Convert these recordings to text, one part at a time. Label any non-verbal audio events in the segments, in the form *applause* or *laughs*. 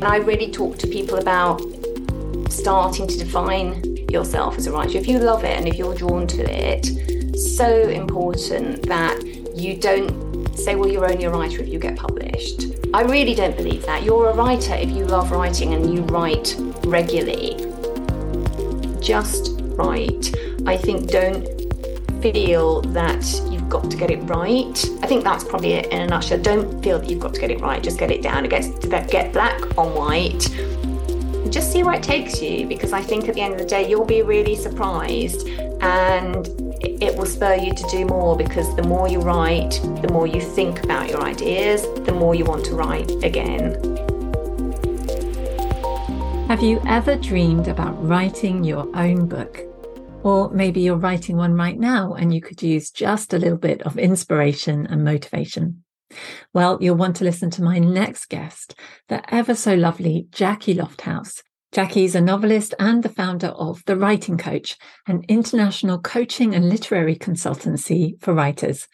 And I really talk to people about starting to define yourself as a writer. If you love it and if you're drawn to it, so important that you don't say, well, you're only a writer if you get published. I really don't believe that. You're a writer if you love writing and you write regularly. Just write. I think don't feel that got to get it right. I think that's probably it in a nutshell. Don't feel that you've got to get it right. Just get it down. Get, get black on white. Just see where it takes you because I think at the end of the day, you'll be really surprised and it will spur you to do more because the more you write, the more you think about your ideas, the more you want to write again. Have you ever dreamed about writing your own book? Or maybe you're writing one right now and you could use just a little bit of inspiration and motivation. Well, you'll want to listen to my next guest, the ever so lovely Jacqui Lofthouse. Jacqui's a novelist and the founder of The Writing Coach, an international coaching and literary consultancy for writers.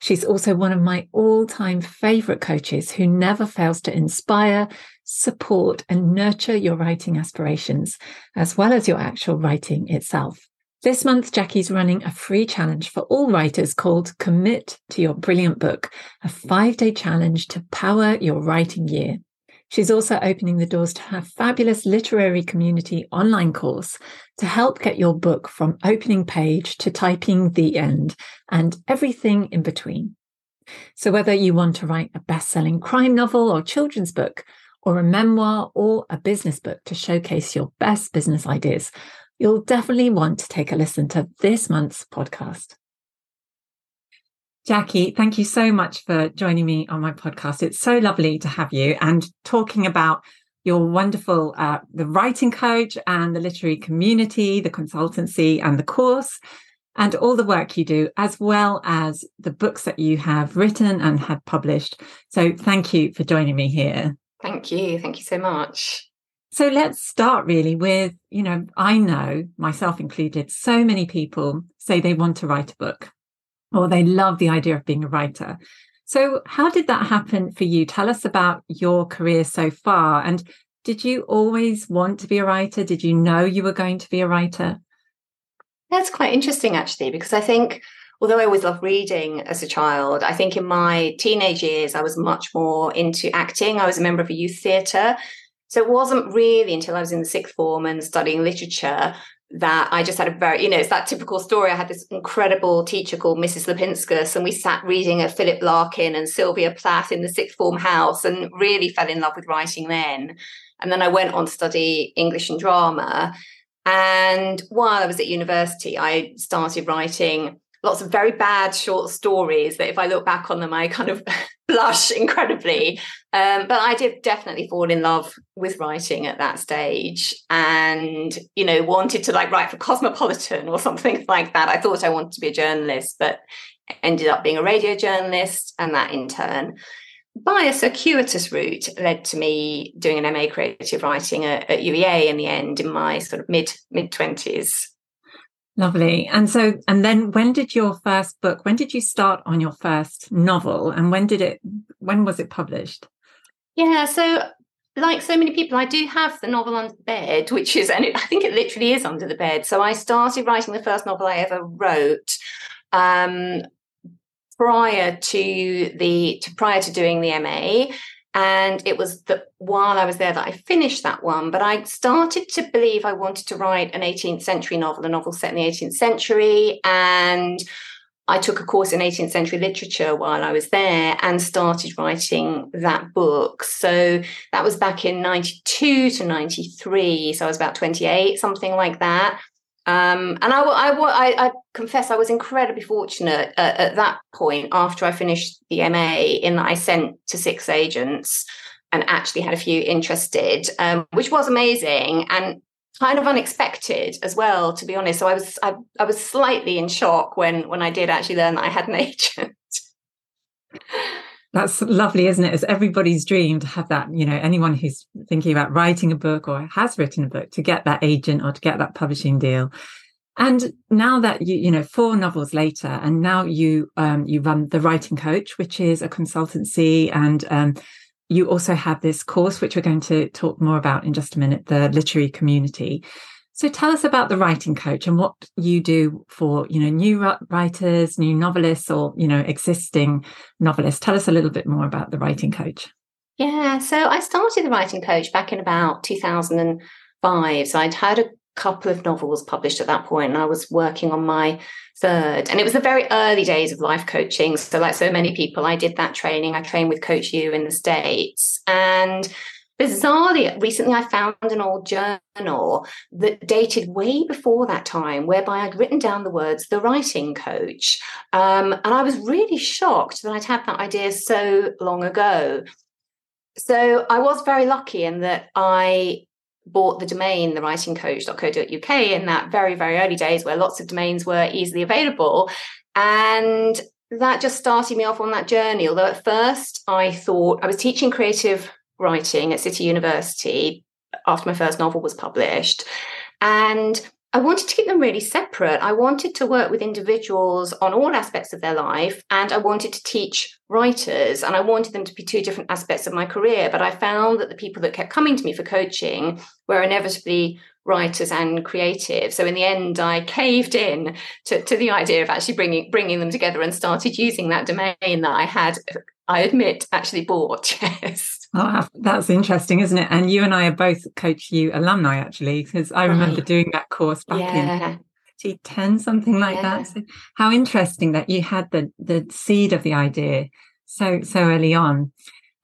She's also one of my all time favorite coaches who never fails to inspire, support, and nurture your writing aspirations, as well as your actual writing itself. This month, Jacqui's running a free challenge for all writers called Commit to Your Brilliant Book, a five day challenge to power your writing year. She's also opening the doors to her fabulous literary community online course to help get your book from opening page to typing the end and everything in between. So, whether you want to write a best selling crime novel or children's book, or a memoir or a business book to showcase your best business ideas, you'll definitely want to take a listen to this month's podcast. Jacqui, thank you so much for joining me on my podcast. It's so lovely to have you and talking about your wonderful uh, the writing coach and the literary community, the consultancy and the course, and all the work you do, as well as the books that you have written and had published. So, thank you for joining me here. Thank you. Thank you so much. So let's start really with, you know, I know myself included, so many people say they want to write a book or they love the idea of being a writer. So how did that happen for you? Tell us about your career so far. And did you always want to be a writer? Did you know you were going to be a writer? That's quite interesting, actually, because I think although I always loved reading as a child, I think in my teenage years, I was much more into acting. I was a member of a youth theatre. So it wasn't really until I was in the sixth form and studying literature that I just had a very, you know, it's that typical story. I had this incredible teacher called Mrs. Lipinskas, and we sat reading a Philip Larkin and Sylvia Plath in the sixth form house and really fell in love with writing then. And then I went on to study English and drama. And while I was at university, I started writing lots of very bad short stories that if I look back on them, I kind of *laughs* blush incredibly. Um, but I did definitely fall in love with writing at that stage and, you know, wanted to like write for Cosmopolitan or something *laughs* like that. I thought I wanted to be a journalist, but ended up being a radio journalist. And that in turn, by a circuitous route, led to me doing an MA creative writing at, at UEA in the end in my sort of mid mid 20s. Lovely. And so, and then when did your first book, when did you start on your first novel and when did it, when was it published? Yeah. So, like so many people, I do have the novel under the bed, which is, and it, I think it literally is under the bed. So, I started writing the first novel I ever wrote um, prior to the, to, prior to doing the MA. And it was that while I was there that I finished that one. But I started to believe I wanted to write an 18th century novel, a novel set in the 18th century. And I took a course in 18th century literature while I was there and started writing that book. So that was back in 92 to 93. So I was about 28, something like that. Um, and I, I, I, I, confess I was incredibly fortunate at, at, that point after I finished the MA in that I sent to six agents and actually had a few interested, um, which was amazing and kind of unexpected as well, to be honest. So I was I, I was slightly in shock when when I did actually learn that I had an *laughs* agent. That's lovely, isn't it? It's everybody's dream to have that, you know, anyone who's thinking about writing a book or has written a book to get that agent or to get that publishing deal. And now that you, you know, four novels later, and now you, um, you run the writing coach, which is a consultancy and, um, you also have this course, which we're going to talk more about in just a minute, the literary community. So tell us about the writing coach and what you do for, you know, new writers, new novelists or, you know, existing novelists. Tell us a little bit more about the writing coach. Yeah, so I started the writing coach back in about 2005. So I'd had a couple of novels published at that point and I was working on my third. And it was the very early days of life coaching. So like so many people, I did that training. I trained with Coach U in the States. And bizarrely, recently I found an old journal that dated way before that time, whereby I'd written down the words "the writing coach," um, and I was really shocked that I'd had that idea so long ago. So I was very lucky in that I bought the domain thewritingcoach.co.uk in that very very early days where lots of domains were easily available and that just started me off on that journey although at first i thought i was teaching creative writing at City University after my first novel was published. And I wanted to keep them really separate. I wanted to work with individuals on all aspects of their life, and I wanted to teach writers, and I wanted them to be two different aspects of my career. But I found that the people that kept coming to me for coaching were inevitably writers and creative. So in the end, I caved in to, to the idea of actually bringing bringing them together and started using that domain that I had, I admit, actually bought. *laughs* Yes. Oh, that's interesting, isn't it? And you and I are both Coach U alumni, actually, because I remember right. doing that course back yeah. in 2010, something like yeah. that. So how interesting that you had the the seed of the idea so so early on.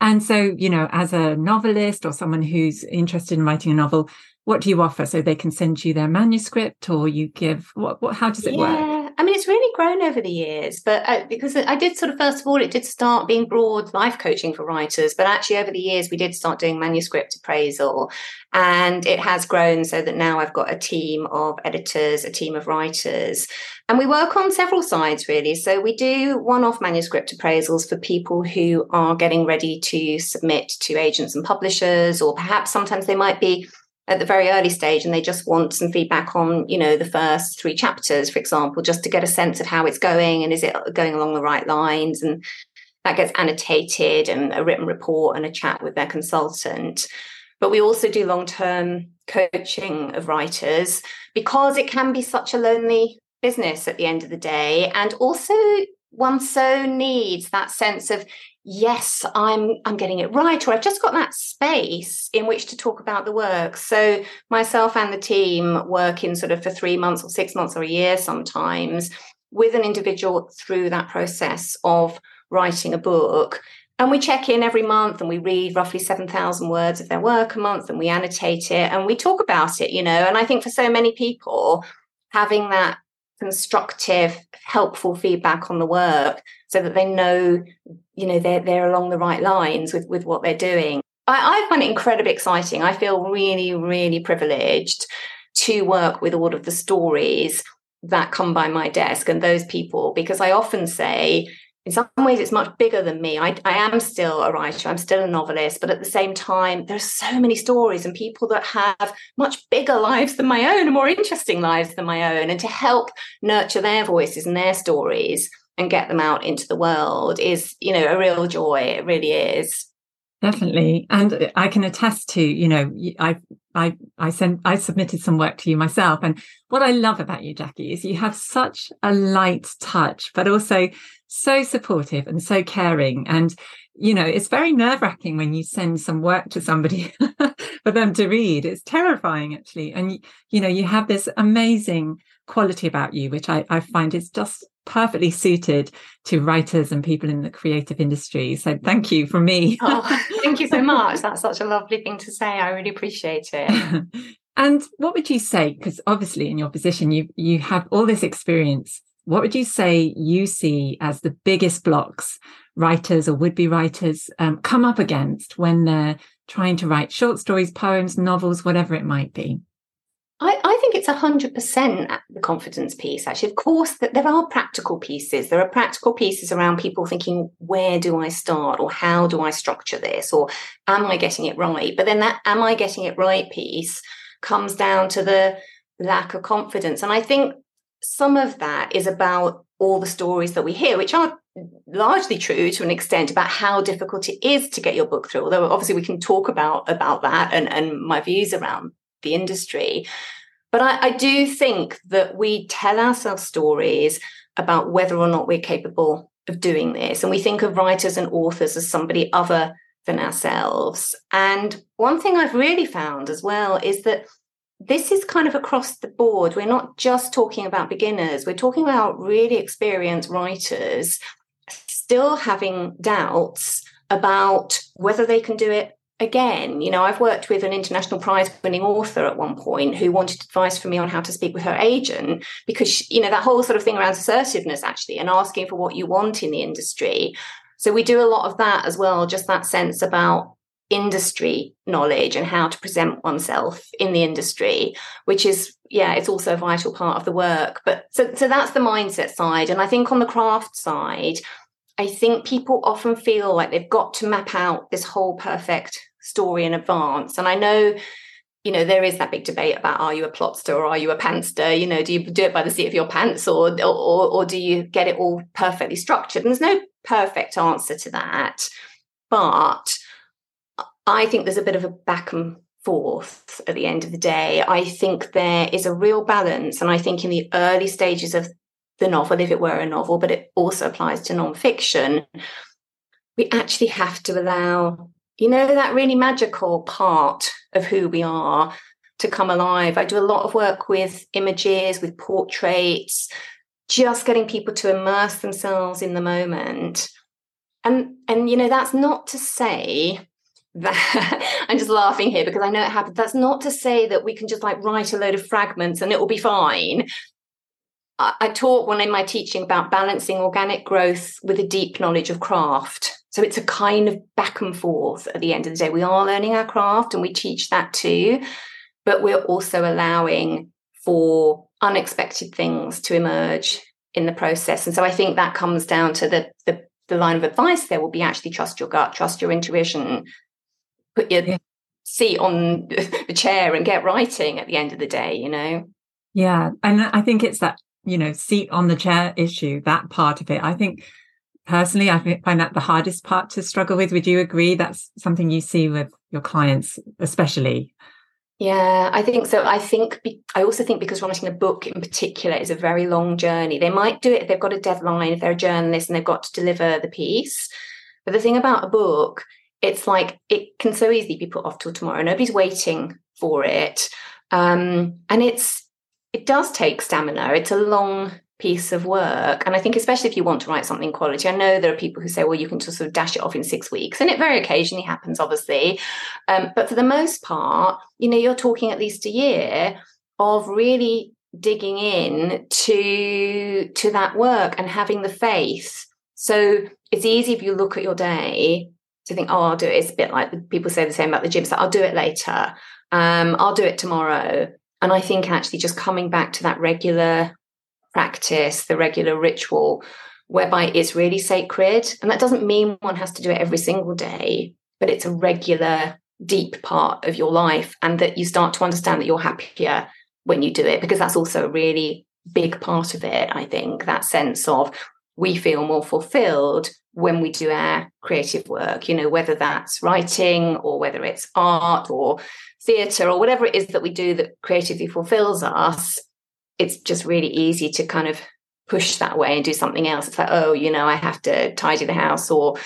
And so, you know, as a novelist or someone who's interested in writing a novel, what do you offer? So they can send you their manuscript, or you give what? What? How does it yeah. work? I mean, it's really grown over the years, but uh, because I did sort of first of all, it did start being broad life coaching for writers, but actually over the years, we did start doing manuscript appraisal, and it has grown so that now I've got a team of editors, a team of writers, and we work on several sides really. So we do one-off manuscript appraisals for people who are getting ready to submit to agents and publishers, or perhaps sometimes they might be at the very early stage and they just want some feedback on you know the first three chapters for example just to get a sense of how it's going and is it going along the right lines? And that gets annotated and a written report and a chat with their consultant. But we also do long-term coaching of writers because it can be such a lonely business at the end of the day and also one so needs that sense of yes i'm i'm getting it right or i've just got that space in which to talk about the work. So myself and the team work in sort of for 3 months or 6 months or a year sometimes with an individual through that process of writing a book. And we check in every month and we read roughly 7000 words of their work a month and we annotate it and we talk about it you know? And i think for so many people having that constructive helpful feedback on the work so that they know you know they're they're along the right lines with with what they're doing. I, I find it incredibly exciting. I feel really really privileged to work with all of the stories that come by my desk and those people because i often say in some ways it's much bigger than me. I, I am still a writer i'm still a novelist but at the same time there's so many stories and people that have much bigger lives than my own and more interesting lives than my own. And to help nurture their voices and their stories and get them out into the world is you know a real joy it really is. Definitely. And i can attest to you know i i i sent i submitted some work to you myself. And what i love about you jacqui is you have such a light touch but also so supportive and so caring and you know it's very nerve wracking when you send some work to somebody *laughs* for them to read it's terrifying actually and you know you have this amazing quality about you which i, I find is just perfectly suited to writers and people in the creative industry. So thank you from me. oh, *laughs* thank you so much. *laughs* That's such a lovely thing to say. I really appreciate it. and what would you say? Because obviously, in your position, you you have all this experience. What would you say you see as the biggest blocks writers or would be writers um, come up against when they're trying to write short stories, poems, novels, whatever it might be? I, I, think it's 100% the confidence piece, actually. Of course, that there are practical pieces. There are practical pieces around people thinking, where do I start? Or how do I structure this? Or am I getting it right? But then that am I getting it right piece comes down to the lack of confidence. And I think some of that is about all the stories that we hear, which are largely true to an extent about how difficult it is to get your book through although obviously we can talk about about that and and my views around the industry. But I, I do think that we tell ourselves stories about whether or not we're capable of doing this. And we think of writers and authors as somebody other than ourselves. And one thing i've really found as well is that this is kind of across the board. We're not just talking about beginners, we're talking about really experienced writers still having doubts about whether they can do it again. You know, I've worked with an international prize winning author at one point who wanted advice from me on how to speak with her agent because, she, you know, that whole sort of thing around assertiveness actually and asking for what you want in the industry. So we do a lot of that as well, just that sense about industry knowledge and how to present oneself in the industry which is yeah it's also a vital part of the work. But so so that's the mindset side. And i think on the craft side i think people often feel like they've got to map out this whole perfect story in advance. And i know you know there is that big debate about are you a plotster or are you a pantster? You know do you do it by the seat of your pants or or, or do you get it all perfectly structured? And there's no perfect answer to that. But I think there's a bit of a back and forth at the end of the day. I think there is a real balance. And I think in the early stages of the novel, if it were a novel, but it also applies to nonfiction, we actually have to allow, you know, that really magical part of who we are to come alive. I do a lot of work with images, with portraits, just getting people to immerse themselves in the moment. And and you know, that's not to say that *laughs* I'm just laughing here because I know it happens. That's not to say that we can just like write a load of fragments and it will be fine. I, I talk when in my teaching about balancing organic growth with a deep knowledge of craft. So it's a kind of back and forth at the end of the day. We are learning our craft and we teach that too, but we're also allowing for unexpected things to emerge in the process. And so I think that comes down to the, the the line of advice there will be actually trust your gut, trust your intuition, put your yeah. seat on *laughs* the chair and get writing at the end of the day, you know? Yeah. And I think it's that, you know, seat on the chair issue, that part of it. I think personally, I find that the hardest part to struggle with. Would you agree that's something you see with your clients, especially? Yeah, I think so. I think be, I also think because writing a book in particular is a very long journey. They might do it if they've got a deadline, if they're a journalist and they've got to deliver the piece. But the thing about a book it's like it can so easily be put off till tomorrow. Nobody's waiting for it. Um, and it's it does take stamina. It's a long piece of work. And I think especially if you want to write something quality, I know there are people who say, well, you can just sort of dash it off in six weeks. And it very occasionally happens, obviously. Um, but for the most part, you know, you're talking at least a year of really digging in to to that work and having the faith. So it's easy if you look at your day think, oh, I'll do it. It's a bit like people say the same about the gym. So I'll do it later. Um, I'll do it tomorrow. And I think actually just coming back to that regular practice, the regular ritual, whereby it's really sacred. And that doesn't mean one has to do it every single day, but it's a regular, deep part of your life. And that you start to understand that you're happier when you do it, because that's also a really big part of it, I think, that sense of we feel more fulfilled when we do our creative work, you know, whether that's writing or whether it's art or theatre or whatever it is that we do that creatively fulfills us, it's just really easy to kind of push that way and do something else. It's like, oh, you know, I have to tidy the house or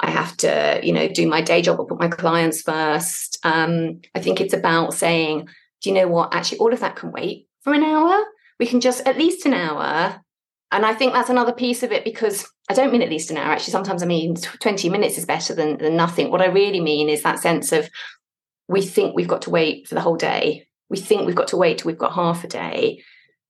I have to, you know, do my day job or put my clients first. Um, I think it's about saying, do you know what? Actually, all of that can wait for an hour. We can just at least an hour and I think that's another piece of it because I don't mean at least an hour. Actually, sometimes I mean 20 minutes is better than, than nothing. What I really mean is that sense of we think we've got to wait for the whole day. We think we've got to wait till we've got half a day.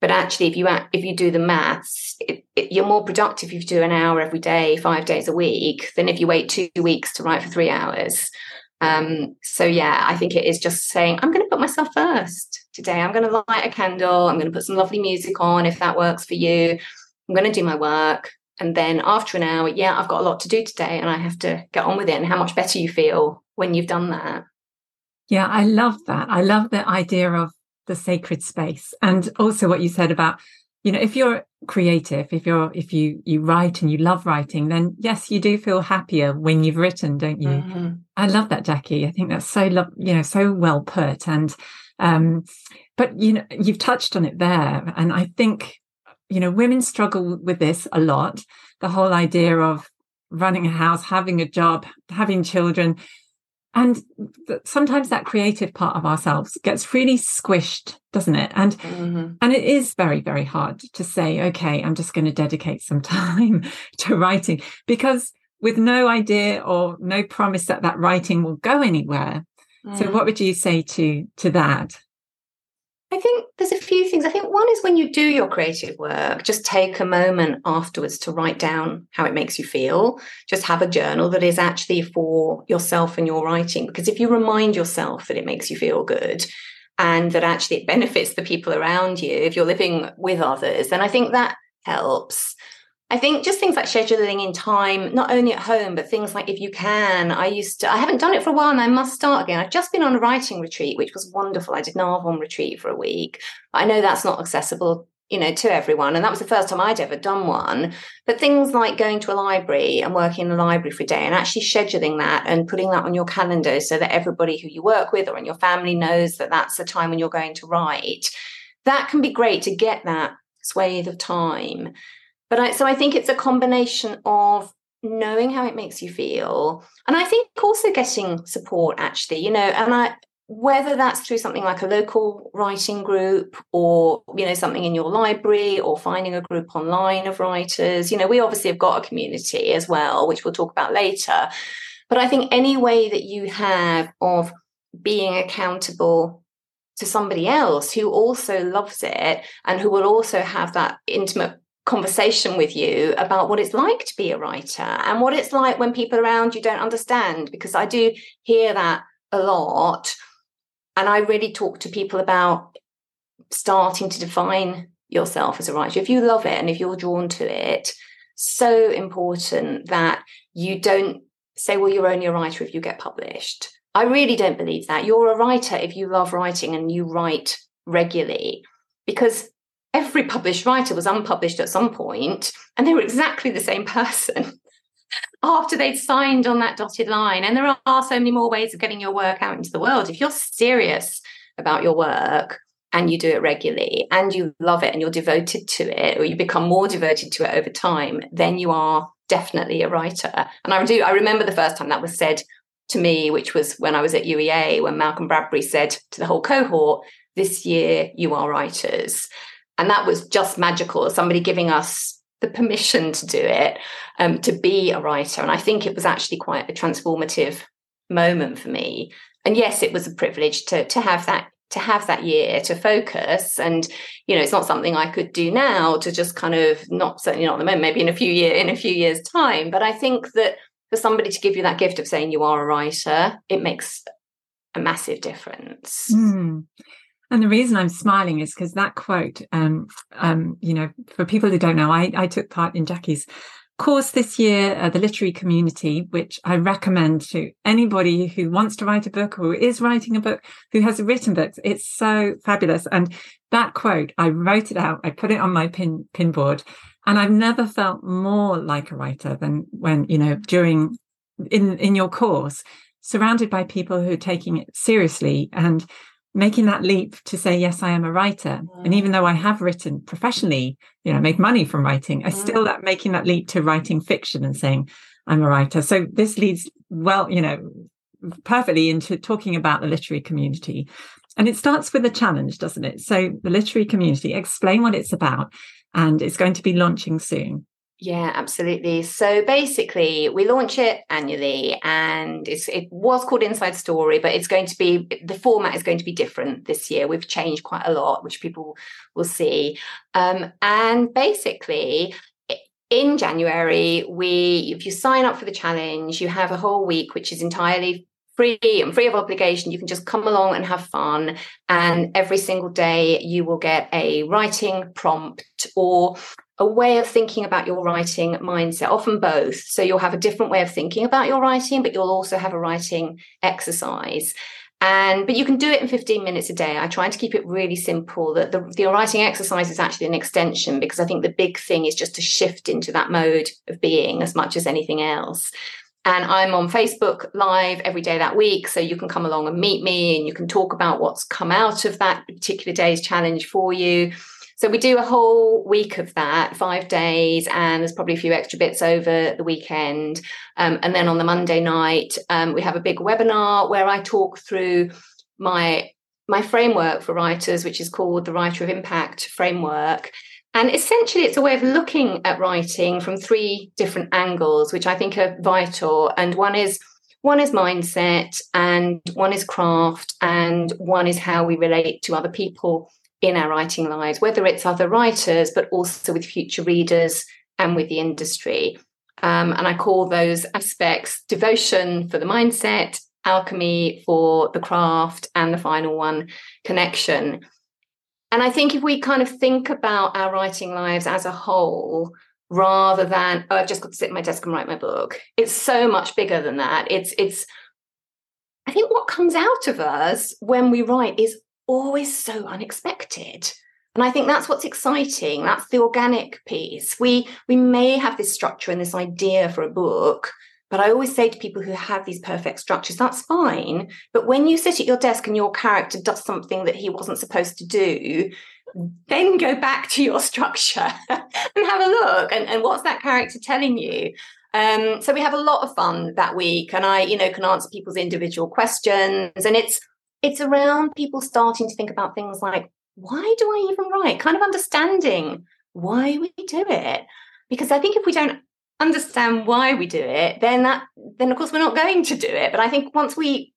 But actually, if you if you do the maths, it, it, you're more productive if you do an hour every day, five days a week, than if you wait two weeks to write for three hours. Um, so yeah, I think it is just saying I'm going to put myself first today. I'm going to light a candle. I'm going to put some lovely music on if that works for you. I'm going to do my work. And then after an hour, yeah, I've got a lot to do today and I have to get on with it. And how much better you feel when you've done that. Yeah, I love that. I love the idea of the sacred space. And also what you said about, you know, if you're creative if you're if you you write and you love writing then yes you do feel happier when you've written don't you mm-hmm. i love that jacqui i think that's so love you know so well put and um but you know you've touched on it there and i think you know women struggle with this a lot. The whole idea of running a house having a job having children. And sometimes that creative part of ourselves gets really squished doesn't it? And mm-hmm. and it is very very hard to say okay i'm just going to dedicate some *laughs* time to writing. Because with no idea or no promise that that writing will go anywhere. Mm. so what would you say to to that I think there's a few things. I think one is when you do your creative work, just take a moment afterwards to write down how it makes you feel. Just have a journal that is actually for yourself and your writing. Because if you remind yourself that it makes you feel good and that actually it benefits the people around you, if you're living with others, then I think that helps. I think just things like scheduling in time, not only at home, but things like if you can. I used to, I haven't done it for a while and I must start again. I've just been on a writing retreat, which was wonderful. I did an Arvon retreat for a week. I know that's not accessible, you know, to everyone. And that was the first time I'd ever done one. But things like going to a library and working in a library for a day and actually scheduling that and putting that on your calendar so that everybody who you work with or in your family knows that that's the time when you're going to write. That can be great to get that swathe of time. But I, so I think it's a combination of knowing how it makes you feel. And I think also getting support, actually, you know, and I, whether that's through something like a local writing group or you know something in your library or finding a group online of writers you know we obviously have got a community as well which we'll talk about later but i think any way that you have of being accountable to somebody else who also loves it and who will also have that intimate conversation with you about what it's like to be a writer and what it's like when people around you don't understand because I do hear that a lot. And I really talk to people about starting to define yourself as a writer. If you love it and if you're drawn to it so important that you don't say well you're only a writer if you get published. I really don't believe that. You're a writer if you love writing and you write regularly because every published writer was unpublished at some point, and they were exactly the same *laughs* person after they'd signed on that dotted line. And there are so many more ways of getting your work out into the world. If you're serious about your work and you do it regularly and you love it and you're devoted to it, or you become more devoted to it over time, then you are definitely a writer. And I do, I remember the first time that was said to me, which was when I was at UEA, when Malcolm Bradbury said to the whole cohort, This year you are writers. And that was just magical, somebody giving us the permission to do it, um, to be a writer. And I think it was actually quite a transformative moment for me. And yes, it was a privilege to to have that to have that year to focus and you know it's not something i could do now to just kind of not certainly not at the moment maybe in a few year in a few years time but i think that for somebody to give you that gift of saying you are a writer it makes a massive difference mm. And the reason I'm smiling is because that quote, um, um, you know, for people who don't know, I, I took part in Jacqui's course this year, uh, the literary community, which I recommend to anybody who wants to write a book or is writing a book, who has written books. It's so fabulous. And that quote, I wrote it out, I put it on my pin pin board, and I've never felt more like a writer than when, you know, during in in your course, surrounded by people who are taking it seriously and making that leap to say yes i am a writer mm. and even though i have written professionally you know made money from writing i mm. still that making that leap to writing fiction and saying i'm a writer so this leads well you know perfectly into talking about the literary community and it starts with a challenge doesn't it so the literary community explain what it's about and it's going to be launching soon yeah, absolutely. So basically, we launch it annually, and it was called Inside Story, but it's going to be the format is going to be different this year. We've changed quite a lot, which people will see. Um, and basically, in January, we if you sign up for the challenge, you have a whole week which is entirely free and free of obligation. You can just come along and have fun. And every single day, you will get a writing prompt or a way of thinking about your writing mindset, often both. So you'll have a different way of thinking about your writing, but you'll also have a writing exercise. and but you can do it in 15 minutes a day i try to keep it really simple that the, the writing exercise is actually an extension because i think the big thing is just to shift into that mode of being as much as anything else and i'm on facebook live every day that week so you can come along and meet me and you can talk about what's come out of that particular day's challenge for you so we do a whole week of that, five days, and there's probably a few extra bits over the weekend. Um, and then on the Monday night, um, we have a big webinar where I talk through my my framework for writers, which is called the Writer of Impact framework. And essentially, it's a way of looking at writing from three different angles, which I think are vital. And one is one is mindset, and one is craft, and one is how we relate to other people in our writing lives, whether it's other writers, but also with future readers and with the industry. Um, and I call those aspects devotion for the mindset, alchemy for the craft, and the final one, connection. And I think if we kind of think about our writing lives as a whole, rather than oh, I've just got to sit at my desk and write my book, it's so much bigger than that. It's it's I think what comes out of us when we write is always so unexpected. And i think that's what's exciting. That's the organic piece. We we may have this structure and this idea for a book but i always say to people who have these perfect structures that's fine. But when you sit at your desk and your character does something that he wasn't supposed to do then go back to your structure *laughs* and have a look. And, and what's that character telling you? Um, so we have a lot of fun that week and i you know can answer people's individual questions. And it's it's around people starting to think about things like, why do I even write? Kind of understanding why we do it. Because I think if we don't understand why we do it, then that then of course we're not going to do it. But I think once we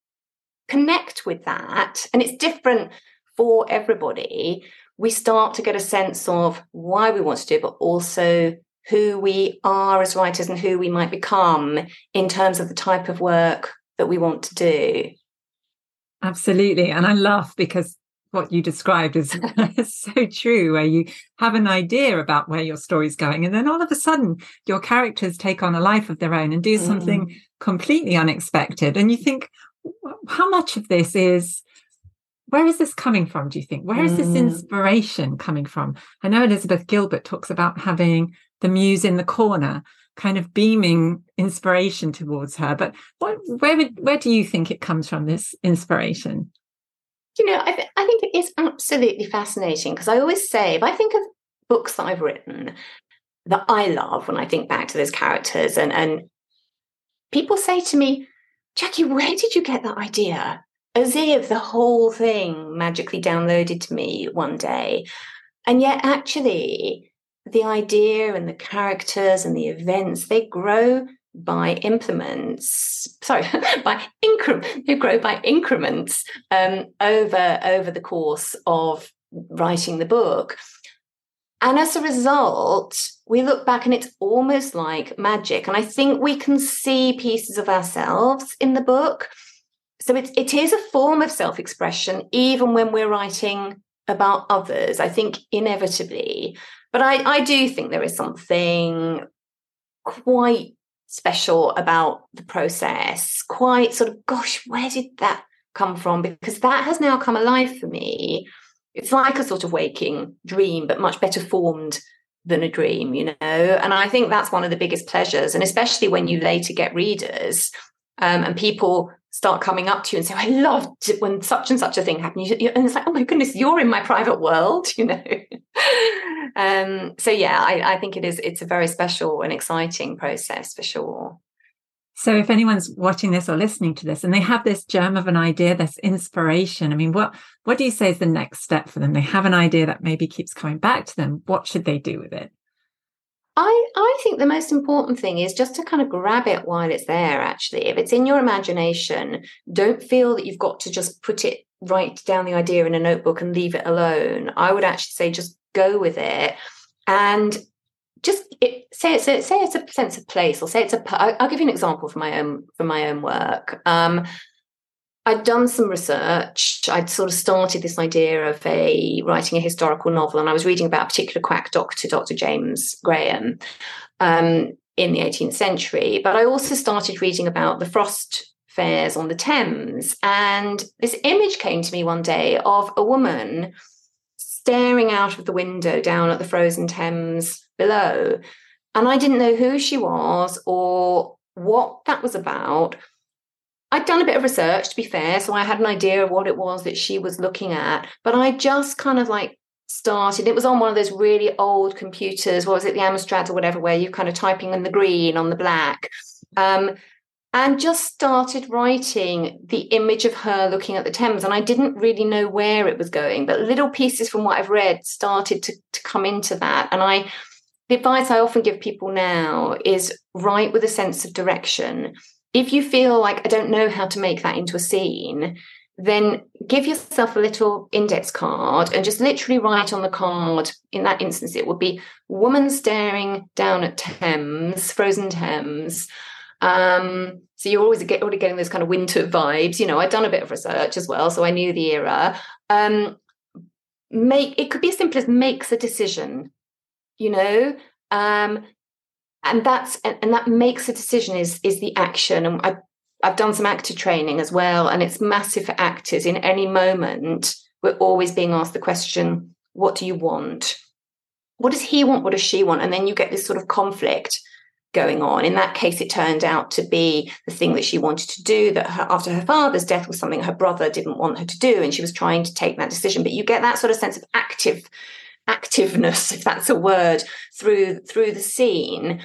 connect with that, and it's different for everybody, we start to get a sense of why we want to do it, but also who we are as writers and who we might become in terms of the type of work that we want to do. Absolutely. And I laugh because what you described *laughs* *laughs* is, so true, where you have an idea about where your story's going. And then all of a sudden, your characters take on a life of their own and do something mm. completely unexpected. And you think, how much of this is where is this coming from do you think Where is this mm. inspiration coming from i know elizabeth gilbert talks about having the muse in the corner kind of beaming inspiration towards her. But what, where where do you think it comes from? This inspiration? You know, I, th- I think it is absolutely fascinating because I always say if I think of books that I've written that I love when I think back to those characters, and and people say to me, Jacqui, where did you get that idea? As if the whole thing magically downloaded to me one day. And yet, actually, the idea and the characters and the events they grow by implements sorry *laughs* by increment they grow by increments um, over over the course of writing the book. And as a result we look back and it's almost like magic. And i think we can see pieces of ourselves in the book. So it, it is a form of self-expression even when we're writing about others. I think inevitably but I, I do think there is something quite special about the process, quite sort of, gosh, where did that come from? Because that has now come alive for me. It's like a sort of waking dream, but much better formed than a dream, you know? And I think that's one of the biggest pleasures. And especially when you later get readers um, and people start coming up to you and say, I loved when such and such a thing happened. And it's like, oh my goodness, you're in my private world, *laughs* you know? um, so yeah, I, I think it is, it's a very special and exciting process for sure. So if anyone's watching this or listening to this and they have this germ of an idea, this inspiration, I mean, what what do you say is the next step for them? They have an idea that maybe keeps coming back to them. What should they do with it? I, I think the most important thing is just to kind of grab it while it's there, actually. If it's in your imagination, don't feel that you've got to just put it, write down the idea in a notebook and leave it alone. I would actually say just go with it and just it, say it's a, say it's a sense of place or say it's a I'll give you an example from my own from my own work um, I'd done some research. I'd sort of started this idea of a writing a historical novel, and I was reading about a particular quack doctor, Dr. James Graham, um, in the 18th century. But I also started reading about the Frost fairs on the Thames. And this image came to me one day of a woman staring out of the window down at the frozen Thames below. And I didn't know who she was or what that was about. I'd done a bit of research, to be fair, so I had an idea of what it was that she was looking at, but I just kind of like started. It was on one of those really old computers. What was it, the Amstrad or whatever, where you're kind of typing in the green on the black. Um, and just started writing the image of her looking at the Thames. And I didn't really know where it was going, but little pieces from what I've read started to, to come into that. And I, the advice I often give people now is write with a sense of direction. If you feel like I don't know how to make that into a scene, then give yourself a little index card and just literally write on the card. In that instance, it would be woman staring down at Thames, frozen Thames. Um, so you're always get, already getting those kind of winter vibes. You know, I'd done a bit of research as well, so I knew the era. Um, make it could be as simple as makes a decision. You know, um, and that's and, that makes a decision is is the action. And I I've done some actor training as well, and it's massive for actors. In any moment, we're always being asked the question, What do you want? What does he want? What does she want? And then you get this sort of conflict going on. In that case, it turned out to be the thing that she wanted to do, that her, after her father's death was something her brother didn't want her to do, and she was trying to take that decision. But you get that sort of sense of active activeness, if that's a word, through through the scene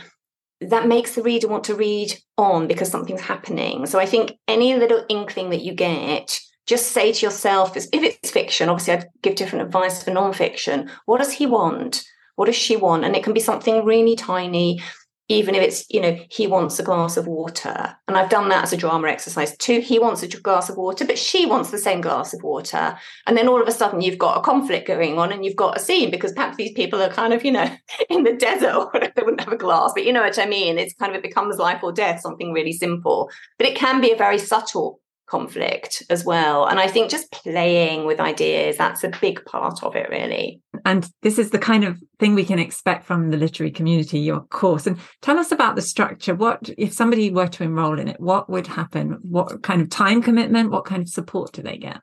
that makes the reader want to read on because something's happening. So I think any little inkling that you get, just say to yourself, if it's fiction, obviously I'd give different advice for nonfiction. What does he want? What does she want? And it can be something really tiny even if it's you know he wants a glass of water. And i've done that as a drama exercise too. He wants a glass of water but she wants the same glass of water. And then all of a sudden you've got a conflict going on and you've got a scene because perhaps these people are kind of you know *laughs* in the desert they wouldn't have a glass but you know what i mean. It's kind of it becomes life or death something really simple. But it can be a very subtle conflict as well. And I think just playing with ideas, that's a big part of it, really. And this is the kind of thing we can expect from the literary community, your course. And tell us about the structure. What, if somebody were to enroll in it, what would happen? What kind of time commitment? What kind of support do they get?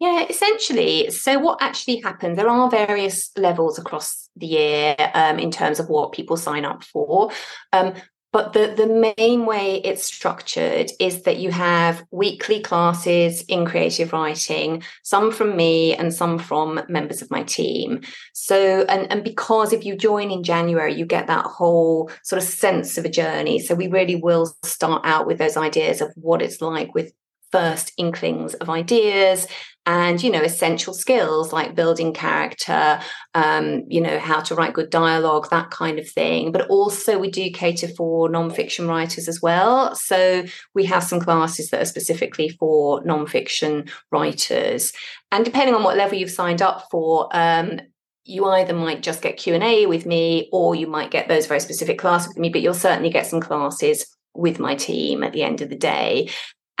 Yeah, essentially. So, what actually happens? There are various levels across the year um, in terms of what people sign up for. Um, but the, the main way it's structured is that you have weekly classes in creative writing, some from me and some from members of my team. So, and, and because if you join in January, you get that whole sort of sense of a journey. So we really will start out with those ideas of what it's like with first inklings of ideas and you know essential skills like building character um, you know how to write good dialogue that kind of thing. But also we do cater for non-fiction writers as well. So we have some classes that are specifically for non-fiction writers. And depending on what level you've signed up for um, you either might just get q&a with me or you might get those very specific classes with me but you'll certainly get some classes with my team at the end of the day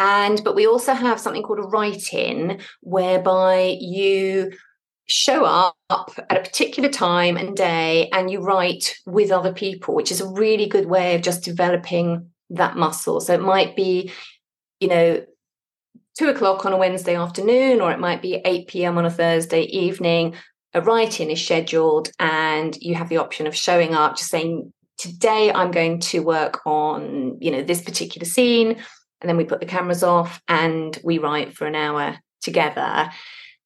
and but we also have something called a write-in, whereby you show up at a particular time and day and you write with other people, which is a really good way of just developing that muscle. So it might be, you know, two o'clock on a Wednesday afternoon, or it might be 8 p.m. on a Thursday evening. A write in is scheduled, and you have the option of showing up, just saying, Today I'm going to work on, you know, this particular scene and then we put the cameras off and we write for an hour together.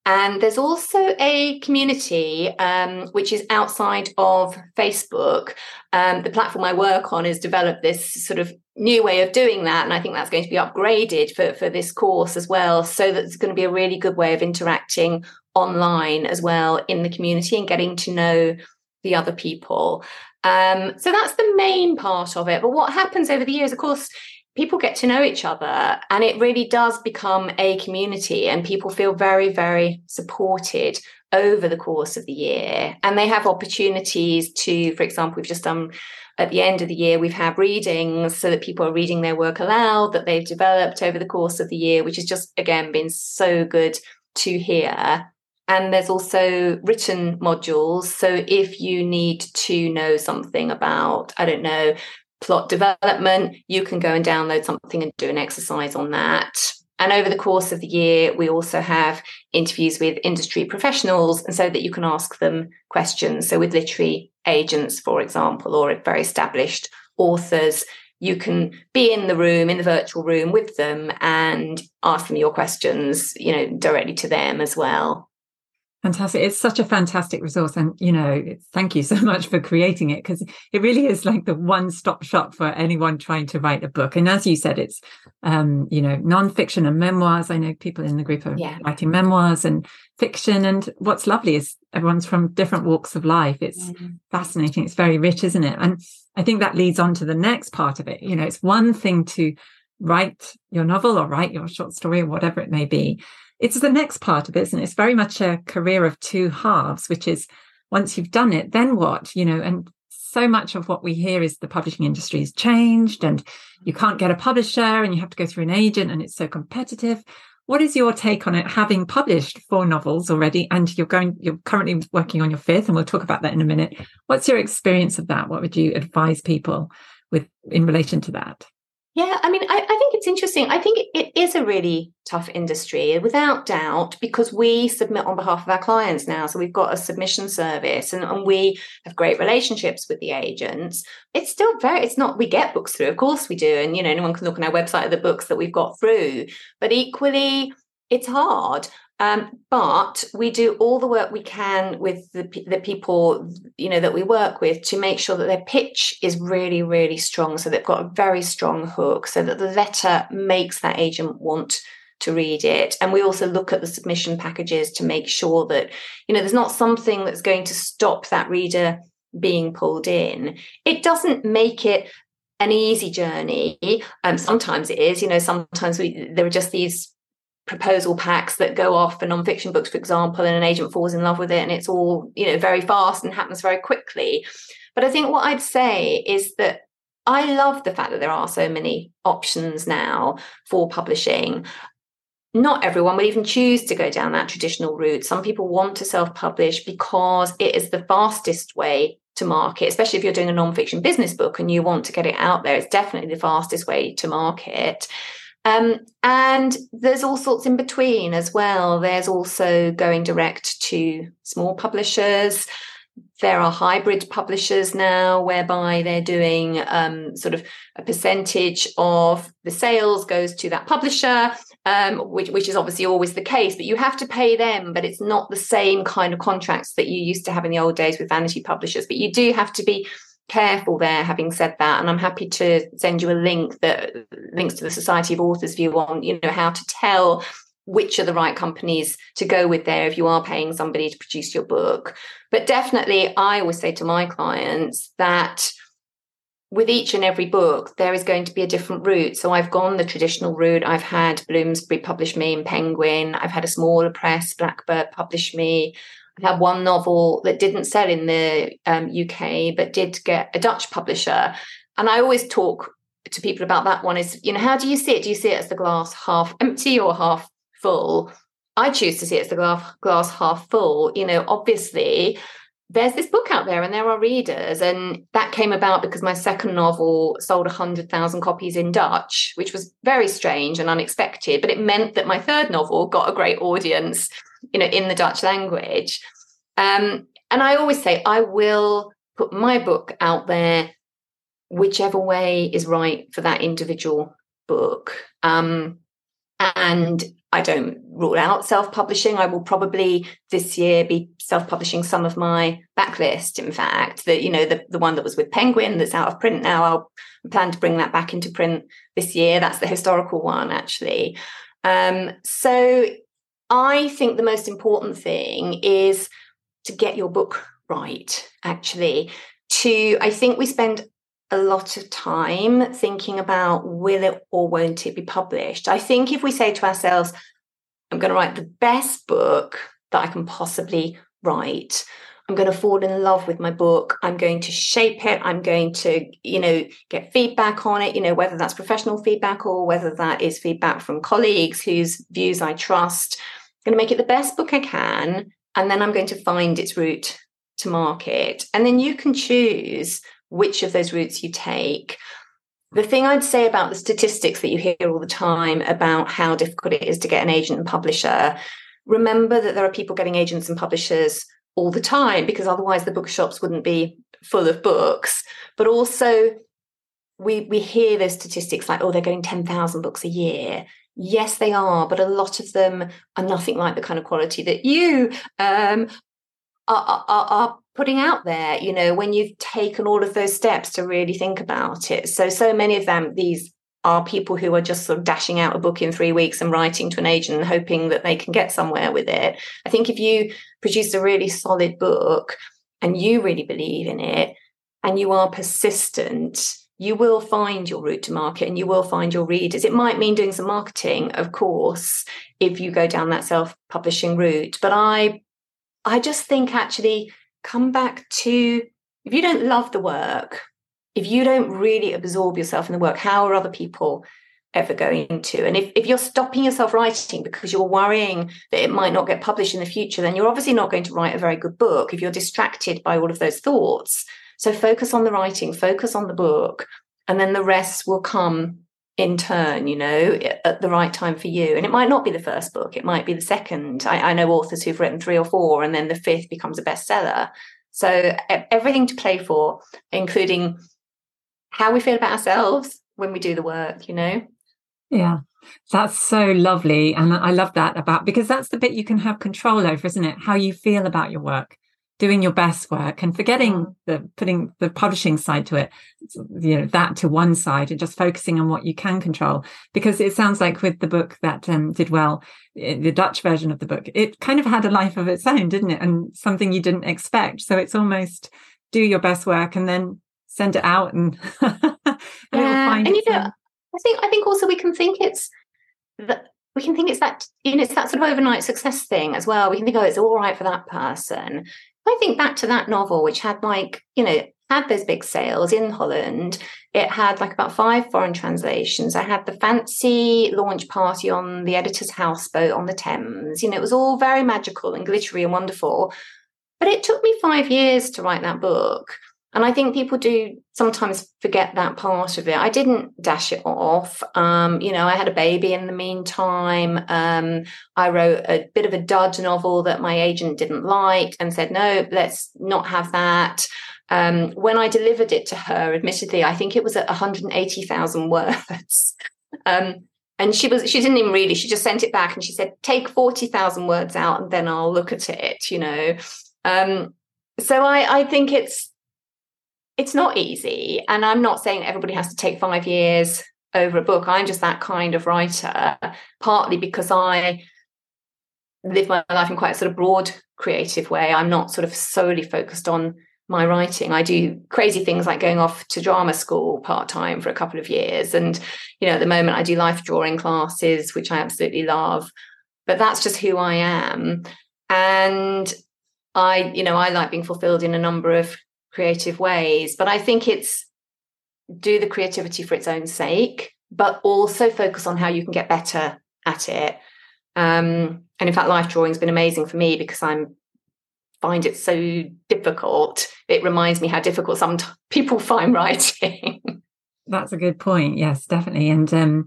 And there's also a community um, which is outside of Facebook. Um, the platform I work on has developed this sort of new way of doing that. And I think that's going to be upgraded for, for this course as well. So that's going to be a really good way of interacting online as well in the community and getting to know the other people. Um, so that's the main part of it. But what happens over the years, of course, people get to know each other and it really does become a community and people feel very very supported over the course of the year. And they have opportunities to for example we've just done at the end of the year we've had readings so that people are reading their work aloud that they've developed over the course of the year which has just again been so good to hear. And there's also written modules. So if you need to know something about i don't know plot development, you can go and download something and do an exercise on that. And over the course of the year, we also have interviews with industry professionals, and so that you can ask them questions. So, with literary agents, for example, or very established authors, you can be in the room, in the virtual room with them and ask them your questions, you know, directly to them as well. Fantastic. It's such a fantastic resource. And, you know, thank you so *laughs* much for creating it because it really is like the one stop shop for anyone trying to write a book. And as you said, it's, um, you know, nonfiction and memoirs. I know people in the group are yeah. writing memoirs and fiction. And what's lovely is everyone's from different walks of life. It's mm-hmm. fascinating. It's very rich, isn't it? And I think that leads on to the next part of it. You know, it's one thing to write your novel or write your short story or whatever it may be it's the next part of it, it? It's very much a career of two halves, which is once you've done it, then what? You know, and so much of what we hear is the publishing industry has changed and you can't get a publisher and you have to go through an agent and it's so competitive. What is your take on it, having published four novels already and you're going, you're currently working on your fifth, and we'll talk about that in a minute. What's your experience of that? What would you advise people with in relation to that? Yeah, I mean, I, I, think it's interesting. I think it is a really tough industry, without doubt, because we submit on behalf of our clients now. So we've got a submission service and, and we have great relationships with the agents. It's still very, it's not, we get books through, of course we do. And, you know, anyone can look on our website at the books that we've got through. But equally, it's hard. Um, but we do all the work we can with the, the people you know that we work with to make sure that their pitch is really really strong. So they've got a very strong hook so that the letter makes that agent want to read it. And we also look at the submission packages to make sure that you know there's not something that's going to stop that reader being pulled in. It doesn't make it an easy journey. Um, sometimes it is you know sometimes we there are just these proposal packs that go off for non-fiction books for example and an agent falls in love with it and it's all you know very fast and happens very quickly but i think what i'd say is that i love the fact that there are so many options now for publishing not everyone would even choose to go down that traditional route some people want to self-publish because it is the fastest way to market, especially if you're doing a non-fiction business book and you want to get it out there. It's definitely the fastest way to market. Um, and there's all sorts in between as well. There's also going direct to small publishers. There are hybrid publishers now whereby they're doing um, sort of a percentage of the sales goes to that publisher, um, which, which is obviously always the case, but you have to pay them, but it's not the same kind of contracts that you used to have in the old days with vanity publishers. But you do have to be careful there having said that and i'm happy to send you a link that links to the society of authors view on you know how to tell which are the right companies to go with there if you are paying somebody to produce your book. But definitely i always say to my clients that with each and every book there is going to be a different route. So i've gone the traditional route. I've had bloomsbury publish me in penguin. I've had a smaller press blackbird publish me I had one novel that didn't sell in the um, UK, but did get a Dutch publisher. And I always talk to people about that one is, you know, how do you see it? Do you see it as the glass half empty or half full? I choose to see it as the glass, glass half full. You know, obviously, there's this book out there and there are readers. And that came about because my second novel sold 100,000 copies in Dutch, which was very strange and unexpected. But it meant that my third novel got a great audience you know, in the Dutch language. Um, and I always say, I will put my book out there whichever way is right for that individual book. Um, and I don't rule out self publishing. I will probably this year be self publishing some of my backlist. In fact, that you know the the one that was with Penguin that's out of print now. I'll plan to bring that back into print this year. That's the historical one actually. Um, so I think the most important thing is to get your book right, actually. To, I think we spend a lot of time thinking about will it or won't it be published. I think if we say to ourselves, I'm going to write the best book that I can possibly write, I'm going to fall in love with my book. I'm going to shape it. I'm going to, you know, get feedback on it, you know, whether that's professional feedback or whether that is feedback from colleagues whose views I trust. I'm going to make it the best book I can. And then I'm going to find its route to market. And then you can choose which of those routes you take. The thing I'd say about the statistics that you hear all the time about how difficult it is to get an agent and publisher, remember that there are people getting agents and publishers all the time because otherwise the bookshops wouldn't be full of books. But also, we we hear those statistics like, oh, they're getting 10,000 books a year. Yes, they are, but a lot of them are nothing like the kind of quality that you um, are, are, are putting out there. You know, when you've taken all of those steps to really think about it. So, so many of them, these are people who are just sort of dashing out a book in three weeks and writing to an agent and hoping that they can get somewhere with it. I think if you produce a really solid book and you really believe in it and you are persistent, you will find your route to market and you will find your readers. It might mean doing some marketing, of course, if you go down that self-publishing route. But I I just think actually come back to if you don't love the work, if you don't really absorb yourself in the work, how are other people ever going to? And if, if you're stopping yourself writing because you're worrying that it might not get published in the future, then you're obviously not going to write a very good book if you're distracted by all of those thoughts. So focus on the writing, focus on the book, and then the rest will come in turn, you know, at the right time for you. And it might not be the first book, it might be the second. I, I know authors who've written three or four, and then the fifth becomes a bestseller. So everything to play for, including how we feel about ourselves when we do the work, you know? Yeah. That's so lovely. And I love that about because that's the bit you can have control over, isn't it? How you feel about your work doing your best work and forgetting mm. the putting the publishing side to it you know that to one side and just focusing on what you can control because it sounds like with the book that um, did well eh, the dutch version of the book it kind of had a life of its own didn't it and something you didn't expect so it's almost do your best work and then send it out and, *laughs* and yeah. and you know i think i think also we can think it's that we can think it's that you know it's that sort of overnight success thing as well we can think oh it's all right for that person I think back to that novel, which had like, you know, had those big sales in Holland. It had like about five foreign translations. I had the fancy launch party on the editor's houseboat on the Thames. You know, it was all very magical and glittery and wonderful. But it took me five years to write that book. And I think people do sometimes forget that part of it. I didn't dash it off. Um, you know, I had a baby in the meantime. Um, I wrote a bit of a dud novel that my agent didn't like and said, no, let's not have that. Um, when I delivered it to her, admittedly, I think it was at 180,000 *laughs* words. Um, and she was she didn't even read it. She just sent it back and she said, take 40,000 words out and then I'll look at it, you know. Um, so I, I think it's it's not easy. And I'm not saying everybody has to take five years over a book. I'm just that kind of writer, partly because I live my life in quite a sort of broad creative way. I'm not sort of solely focused on my writing. I do crazy things like going off to drama school part time for a couple of years. And, you know, at the moment I do life drawing classes, which I absolutely love. But that's just who I am. And I, you know, I like being fulfilled in a number of creative ways. But I think it's do the creativity for its own sake, but also focus on how you can get better at it. Um, and in fact, life drawing has been amazing for me because I'm find it so difficult. It reminds me how difficult some t- people find *laughs* writing. That's a good point. Yes, definitely. And um,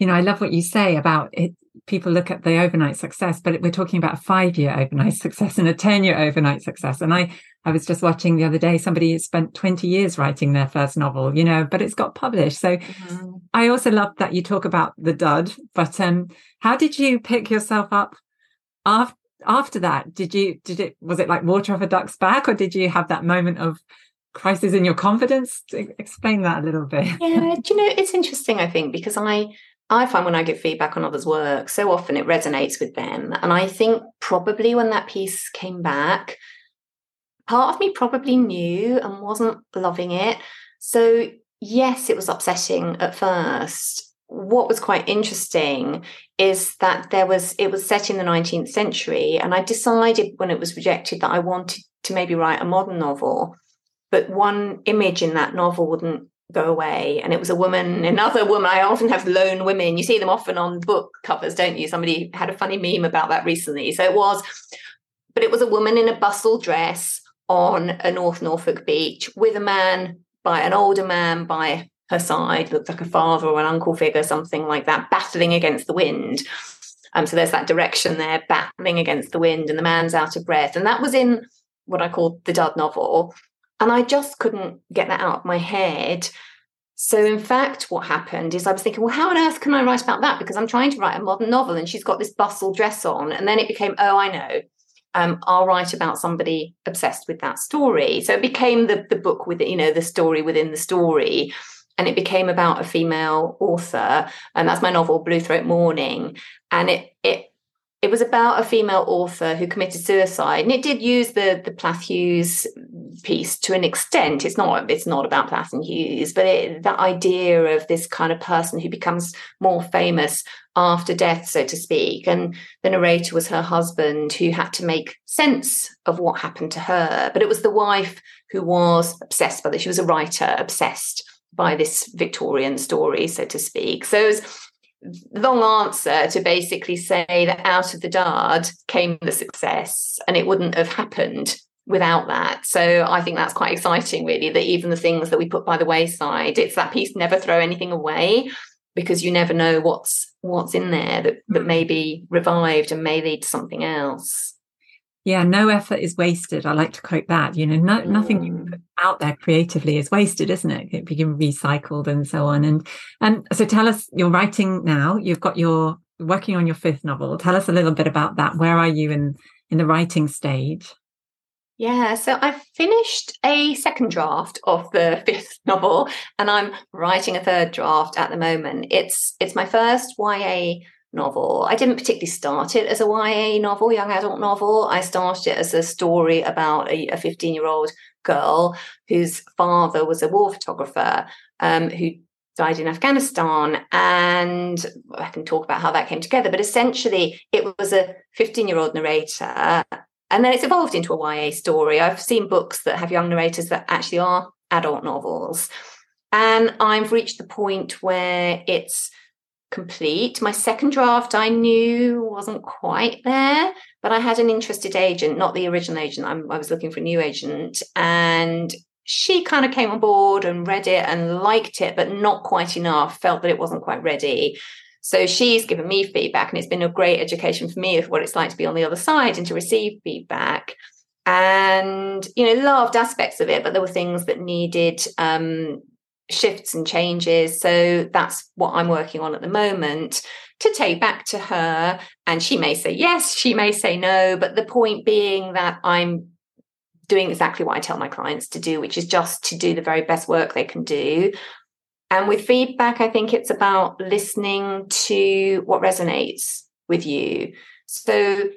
you know, I love what you say about it people look at the overnight success, but we're talking about a five year overnight *laughs* success and a 10 year overnight success. And I, I was just watching the other day, somebody spent 20 years writing their first novel, you know, but it's got published. So mm-hmm. I also love that you talk about the dud, but um, how did you pick yourself up after, after that? Did you, did it, was it like water off a duck's back or did you have that moment of crisis in your confidence? Explain that a little bit. Yeah, do you know, it's interesting, I think, because I, I find when I get feedback on others' work, so often it resonates with them. And I think probably when that piece came back, part of me probably knew and wasn't loving it. So, yes, it was upsetting at first. What was quite interesting is that there was, it was set in the 19th century. And I decided when it was rejected that I wanted to maybe write a modern novel. But one image in that novel wouldn't go away. And it was a woman, another woman. I often have lone women. You see them often on book covers, don't you? Somebody had a funny meme about that recently. So it was, but it was a woman in a bustle dress on a North Norfolk beach with a man by an older man by her side, looked like a father or an uncle figure, something like that, battling against the wind. Um, so there's that direction there, battling against the wind, and the man's out of breath. And that was in what I call the Dud novel. And I just couldn't get that out of my head. So, in fact, what happened is I was thinking, well, how on earth can I write about that? Because I'm trying to write a modern novel and she's got this bustle dress on. And then it became, oh, I know. Um, I'll write about somebody obsessed with that story. So it became the, the book with, you know, the story within the story and it became about a female author and that's my novel Bluethroat Morning and it it it was about a female author who committed suicide and it did use the the plath hughes piece to an extent. It's not it's not about plath and hughes but it, that idea of this kind of person who becomes more famous after death so to speak. And the narrator was her husband who had to make sense of what happened to her. But it was the wife who was obsessed by this. She was a writer obsessed by this Victorian story, so to speak. So it was long answer to basically say that out of the dard came the success and it wouldn't have happened without that. So I think that's quite exciting, really, that even the things that we put by the wayside, it's that piece never throw anything away because you never know what's what's in there that, that hmm. may be revived and may lead to something else yeah no effort is wasted i like to quote that you know no, nothing you mm. put out there creatively is wasted isn't it? It can be recycled and so on and and so tell us you're writing now you've got your working on your fifth novel tell us a little bit about that where are you in in the writing stage? Yeah, so I've finished a second draft of the *laughs* fifth novel and I'm writing a third draft at the moment. It's it's my first YA novel. I didn't particularly start it as a YA novel, young adult novel. I started it as a story about a 15 year old girl whose father was a war photographer um, who died in Afghanistan. And I can talk about how that came together. But essentially, it was a 15 year old narrator. And then it's evolved into a YA story. I've seen books that have young narrators that actually are adult novels. And I've reached the point where it's complete. My second draft I knew wasn't quite there, but I had an interested agent, not the original agent. I'm, i was looking for a new agent, and she kind of came on board and read it and liked it, but not quite enough, felt that it wasn't quite ready. So she's given me feedback, and it's been a great education for me of what it's like to be on the other side and to receive feedback. And you know, loved aspects of it, but there were things that needed um, shifts and changes. So that's what I'm working on at the moment to take back to her. And she may say yes, she may say no. But the point being that I'm doing exactly what I tell my clients to do, which is just to do the very best work they can do. And with feedback, I think it's about listening to what resonates with you. So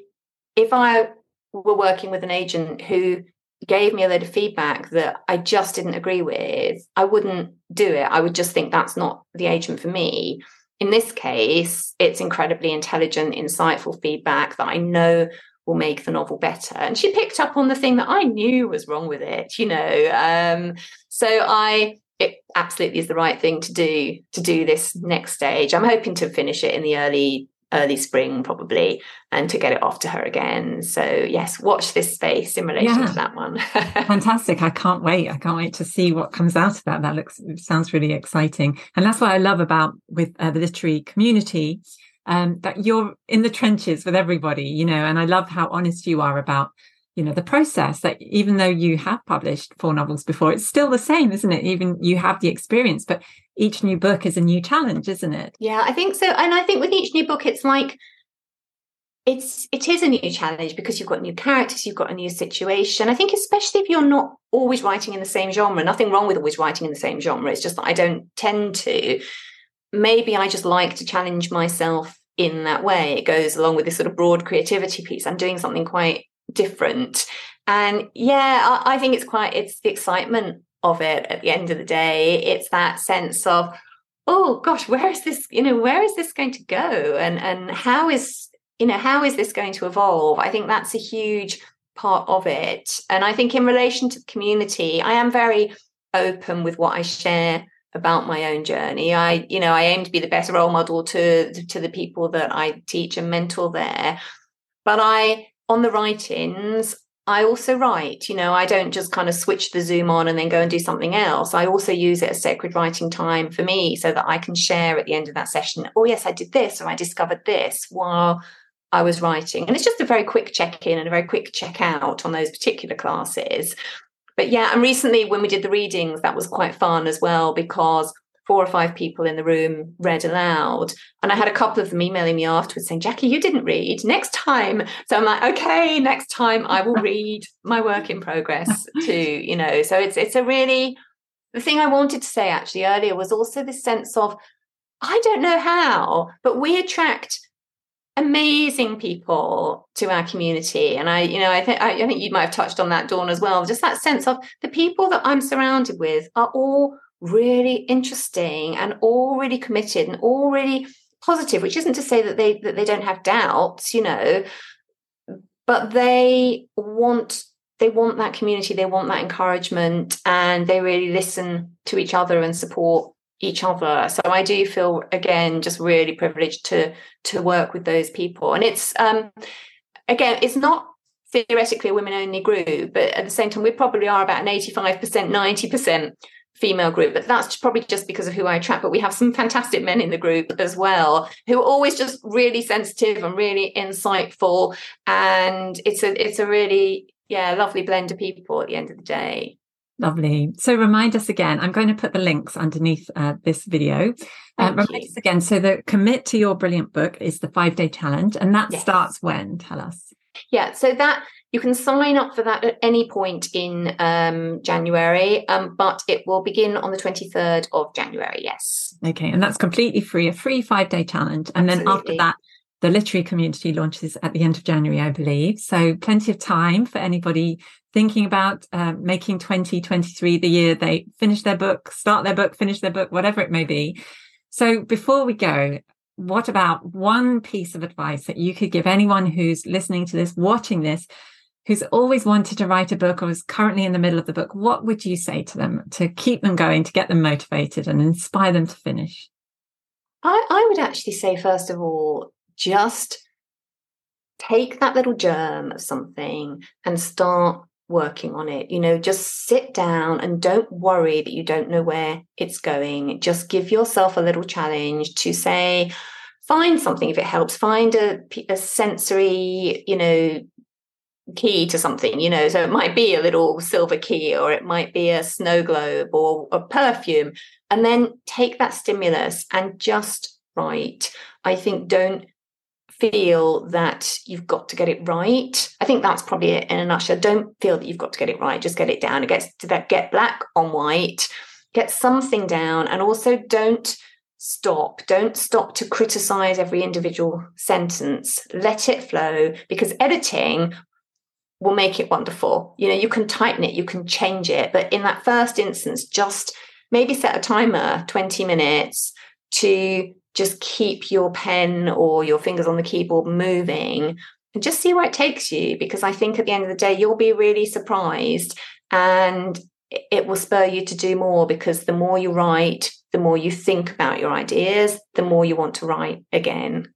if I were working with an agent who gave me a load of feedback that I just didn't agree with, I wouldn't do it. I would just think that's not the agent for me. In this case, it's incredibly intelligent, insightful feedback that I know will make the novel better. And she picked up on the thing that I knew was wrong with it, you know. Um, so I it absolutely is the right thing to do to do this next stage. I'm hoping to finish it in the early early spring probably and to get it off to her again. So yes watch this space in relation yeah. to that one. *laughs* Fantastic. I can't wait. I can't wait to see what comes out of that. That looks sounds really exciting. And that's what i love about with uh, the literary community um, that you're in the trenches with everybody you know and i love how honest you are about you know the process that even though you have published four novels before it's still the same isn't it? Even you have the experience but each new book is a new challenge isn't it? Yeah i think so. And i think with each new book it's like it's it is a new challenge because you've got new characters you've got a new situation. I think especially if you're not always writing in the same genre nothing wrong with always writing in the same genre it's just that i don't tend to. Maybe i just like to challenge myself in that way. It goes along with this sort of broad creativity piece. I'm doing something quite different. And yeah, I, I think it's quite, it's the excitement of it at the end of the day. It's that sense of, oh gosh, where is this, you know, where is this going to go? And and how is, you know, how is this going to evolve? I think that's a huge part of it. And I think in relation to the community, I am very open with what I share about my own journey. I, you know, I aim to be the best role model to to the people that I teach and mentor there. But I on the write-ins, I also write. You know, I don't just kind of switch the Zoom on and then go and do something else. I also use it as sacred writing time for me so that I can share at the end of that session, oh, yes, I did this or I discovered this while I was writing. And it's just a very quick check in and a very quick check out on those particular classes. But yeah, and recently when we did the readings, that was quite fun as well because four or five people in the room read aloud. And I had a couple of them emailing me afterwards saying, Jacqui, you didn't read next time. So I'm like, okay, next time I will read my work in progress too, you know. So it's it's a really the thing I wanted to say actually earlier was also this sense of I don't know how, but we attract amazing people to our community and i you know i think I, I, think you might have touched on that dawn as well just that sense of the people that i'm surrounded with are all really interesting and all really committed and all really positive which isn't to say that they that they don't have doubts you know but they want they want that community they want that encouragement and they really listen to each other and support each other. So i do feel again just really privileged to to work with those people. And it's um again it's not theoretically a women only group but at the same time we probably are about an 85% 90% female group but that's probably just because of who i attract but we have some fantastic men in the group as well who are always just really sensitive and really insightful and it's a it's a really yeah lovely blend of people at the end of the day Lovely. So remind us again, I'm going to put the links underneath uh, this video. Uh, remind you. us again. So the commit to your brilliant book is the five day challenge and that yes. starts when? Tell us. Yeah. So that you can sign up for that at any point in um, January, um, but it will begin on the 23rd of January. Yes. Okay. And that's completely free, a free five day challenge. And Absolutely. then after that, the literary community launches at the end of January, I believe. So plenty of time for anybody thinking about uh, making 2023 the year they finish their book, start their book, finish their book, whatever it may be. So before we go, what about one piece of advice that you could give anyone who's listening to this, watching this, who's always wanted to write a book or is currently in the middle of the book? What would you say to them to keep them going, to get them motivated and inspire them to finish? I, I would actually say, first of all, just take that little germ of something and start working on it. You know, just sit down and don't worry that you don't know where it's going. Just give yourself a little challenge to say, find something if it helps, find a, a sensory, you know, key to something, you know. So it might be a little silver key or it might be a snow globe or a perfume. And then take that stimulus and just write. I think don't feel that you've got to get it right. I think that's probably it in a nutshell. Don't feel that you've got to get it right. Just get it down. It gets to that get black on white, get something down, and also don't stop. Don't stop to criticize every individual sentence. Let it flow because editing will make it wonderful. You know, you can tighten it, you can change it, but in that first instance, just maybe set a timer 20 minutes to just keep your pen or your fingers on the keyboard moving and just see where it takes you. Because I think at the end of the day, you'll be really surprised and it will spur you to do more because the more you write, the more you think about your ideas, the more you want to write again.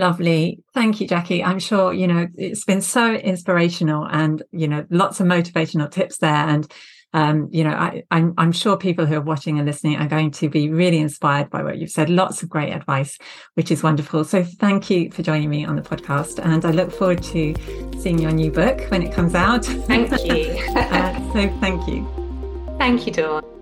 Lovely. Thank you, Jacqui. I'm sure, you know, it's been so inspirational and, you know, lots of motivational tips there. And um, you know, I, I'm, I'm sure people who are watching and listening are going to be really inspired by what you've said. Lots of great advice, which is wonderful. So thank you for joining me on the podcast. And I look forward to seeing your new book when it comes out. Thank you. *laughs* uh, so thank you. Thank you, Dawn.